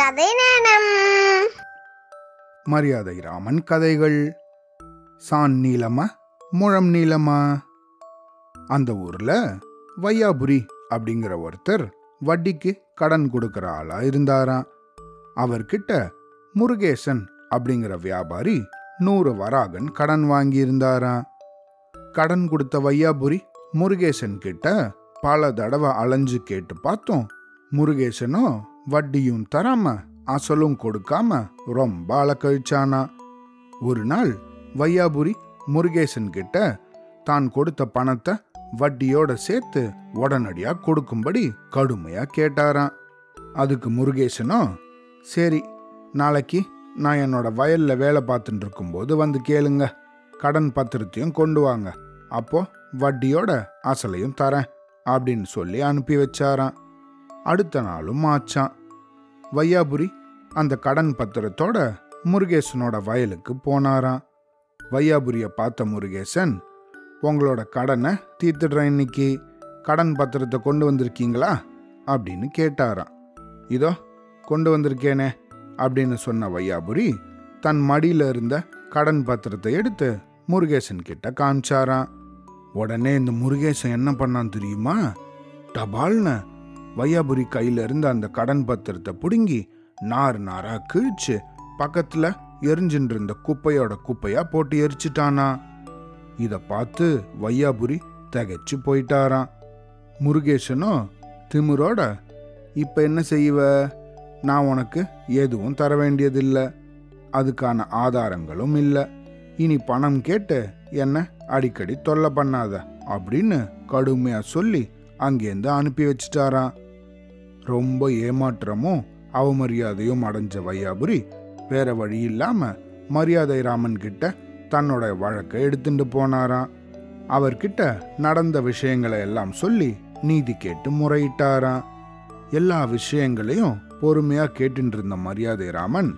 கதை நேரம் மரியாதை ராமன் கதைகள். சான் நீளமா முழம் நீளமா அந்த ஊர்ல வையாபுரி அப்படிங்கிற ஒருத்தர் வட்டிக்கு கடன் கொடுக்கிற ஆளா இருந்தாராம். அவர்கிட்ட முருகேசன் அப்படிங்கிற வியாபாரி நூறு வராகன் கடன் வாங்கியிருந்தாராம். கடன் கொடுத்த வையாபுரி முருகேசன் கிட்ட பல தடவை அலைஞ்சு கேட்டு பார்த்தோம். முருகேசனும் வட்டியும் தராம அசலும் கொடுக்காம ரொம்ப அலக்கழிச்சானா? ஒரு நாள் வையாபுரி முருகேசன் கிட்ட தான் கொடுத்த பணத்தை வட்டியோட சேர்த்து உடனடியா கொடுக்கும்படி கடுமையா கேட்டாராம். அதுக்கு முருகேசனோ சரி நாளைக்கு நான் என்னோட வயல்ல வேலை பார்த்துட்டு இருக்கும்போது வந்து கேளுங்க. கடன் பத்திரத்தையும் கொண்டு வாங்க. அப்போ வட்டியோட அசலையும் தரேன் அப்படின்னு சொல்லி அனுப்பி வச்சாராம். அடுத்த நாளும் ஆச்சான். வையாபுரி அந்த கடன் பத்திரத்தோட முருகேசனோட வயலுக்கு போனாராம். வையாபுரியை பார்த்த முருகேசன் உங்களோட கடனை தீர்த்துடுறேன் இன்னைக்கு. கடன் பத்திரத்தை கொண்டு வந்திருக்கீங்களா? அப்படின்னு கேட்டாராம். இதோ கொண்டு வந்திருக்கேனே அப்படின்னு சொன்ன வையாபுரி தன் மடியில் இருந்த கடன் பத்திரத்தை எடுத்து முருகேசன் கிட்ட காமிச்சாராம் உடனே இந்த முருகேசன் என்ன பண்ணான் தெரியுமா? டபால்னு வையாபுரி கையில இருந்த அந்த கடன் பத்திரத்தை பிடுங்கி நார் நாரா கிழிச்சு பக்கத்துல எரிஞ்சின்னு இருந்த குப்பையோட குப்பையா போட்டு எரிச்சிட்டானா. இத பார்த்து வையாபுரி தகைச்சு போயிட்டாராம். முருகேசனும் திமிரோட இப்ப என்ன செய்வ? நான் உனக்கு எதுவும் தர வேண்டியதில்லை. அதுக்கான ஆதாரங்களும் இல்லை. இனி பணம் கேட்டு என்ன அடிக்கடி தொல்லை பண்ணாத அப்படின்னு கடுமையா சொல்லி அங்கேருந்து அனுப்பி வச்சிட்டாரான் ரொம்ப ஏமாற்றமும் அவமரியாதையும் அடைஞ்ச வையாபுரி வேற வழி இல்லாம மரியாதை ராமன் கிட்ட தன்னோட வழக்கை எடுத்துட்டு போனாராம். அவர்கிட்ட நடந்த விஷயங்களை எல்லாம் சொல்லி நீதி கேட்டு முறையிட்டாராம். எல்லா விஷயங்களையும் பொறுமையா கேட்டுட்டு இருந்த மரியாதை ராமன்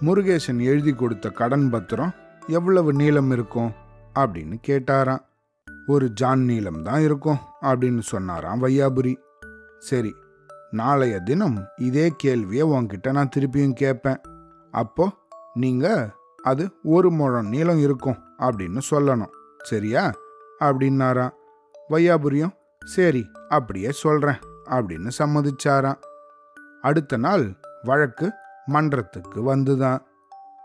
முருகேசன் எழுதி கொடுத்த கடன் பத்திரம் எவ்வளவு நீளம் இருக்கும்? அப்படின்னு கேட்டாராம். ஒரு ஜான் நீளம் தான் இருக்கும் அப்படின்னு சொன்னாராம் வையாபுரி. சரி நாளைய தினம் இதே கேள்வியை உன்கிட்ட நான் திருப்பியும் கேட்பேன். அப்போ நீங்க அது ஒரு முழம் நீளம் இருக்கும் அப்படின்னு சொல்லணும். சரியா? அப்படின்னாராம் வையாபுரியும் சரி அப்படியே சொல்றேன் அப்படின்னு சம்மதிச்சாராம். அடுத்த நாள் வழக்கு மன்றத்துக்கு வந்துதான்.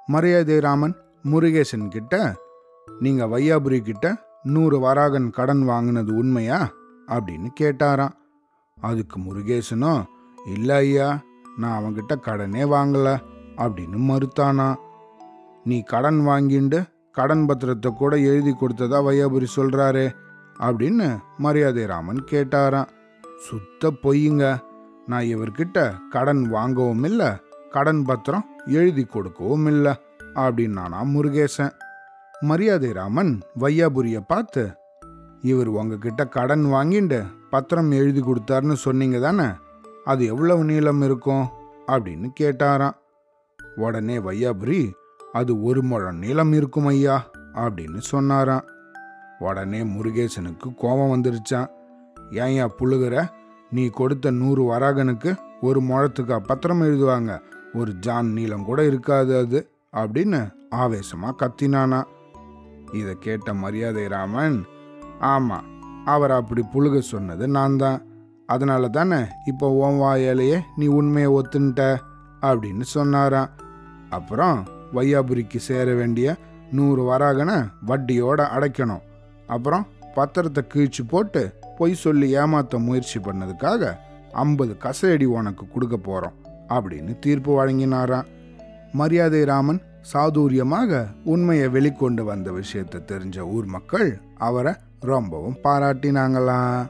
மரியாதை ராமன் முருகேசன் கிட்ட நீங்கள் வையாபுரி கிட்ட நூறு வராகன் கடன் வாங்கினது உண்மையா? அப்படின்னு கேட்டாராம். அதுக்கு முருகேசனும் இல்லை ஐயா நான் அவன்கிட்ட கடனே வாங்கல அப்படின்னு மறுத்தானா. நீ கடன் வாங்கிண்டு கடன் பத்திரத்தை கூட எழுதி கொடுத்ததா வையாபுரி சொல்கிறாரு அப்படின்னு மரியாதை ராமன் கேட்டாராம். சுத்த பொய்யுங்க நான் இவர்கிட்ட கடன் வாங்கவும் இல்லை கடன் பத்திரம் எழுதி கொடுக்கவும் இல்லை அப்படின்னானா முருகேசன். மரியாதை ராமன் வையாபுரியை பார்த்து இவர் உங்ககிட்ட கடன் வாங்கிட்டு பத்திரம் எழுதி கொடுத்தாருன்னு சொன்னீங்க தானே? அது எவ்வளவு நீளம் இருக்கும்? அப்படின்னு கேட்டாராம். உடனே வையாபுரி அது ஒரு முழம் நீளம் இருக்கும் ஐயா அப்படின்னு சொன்னாராம். உடனே முருகேசனுக்கு கோபம் வந்துருச்சான் ஏன்யா புழுகிற நீ கொடுத்த நூறு வராகனுக்கு ஒரு முழத்துக்கா பத்திரம் எழுதுவாங்க. ஒரு ஜான் நீளம் கூட இருக்காது அது அப்படின்னு ஆவேசமாக கத்தினானா இதை கேட்ட மரியாதை ராமன் ஆமாம் அவர் அப்படி புழுக சொன்னது நான் தான் அதனால தானே இப்போ உன் வாயாலேயே நீ உண்மையை ஒத்துன்ட்ட அப்படின்னு சொன்னாராம். அப்புறம் வையாபுரிக்கு சேர வேண்டிய நூறு வராகனை வட்டியோட அடைக்கணும். அப்புறம் பத்திரத்தை கீழ்ச்சி போட்டு பொய் சொல்லி ஏமாத்த முயற்சி பண்ணதுக்காக ஐம்பது கசையடி உனக்கு கொடுக்க போகிறோம் அப்படின்னு தீர்ப்பு வழங்கினாராம். மரியாதை ராமன் சாதுரியமாக உண்மையை வெளிக்கொண்டு வந்த விஷயத்தை தெரிஞ்ச ஊர் மக்கள் அவரை ரொம்பவும் பாராட்டினாங்களாம்.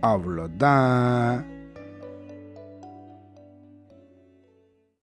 அவ்வளோதான்.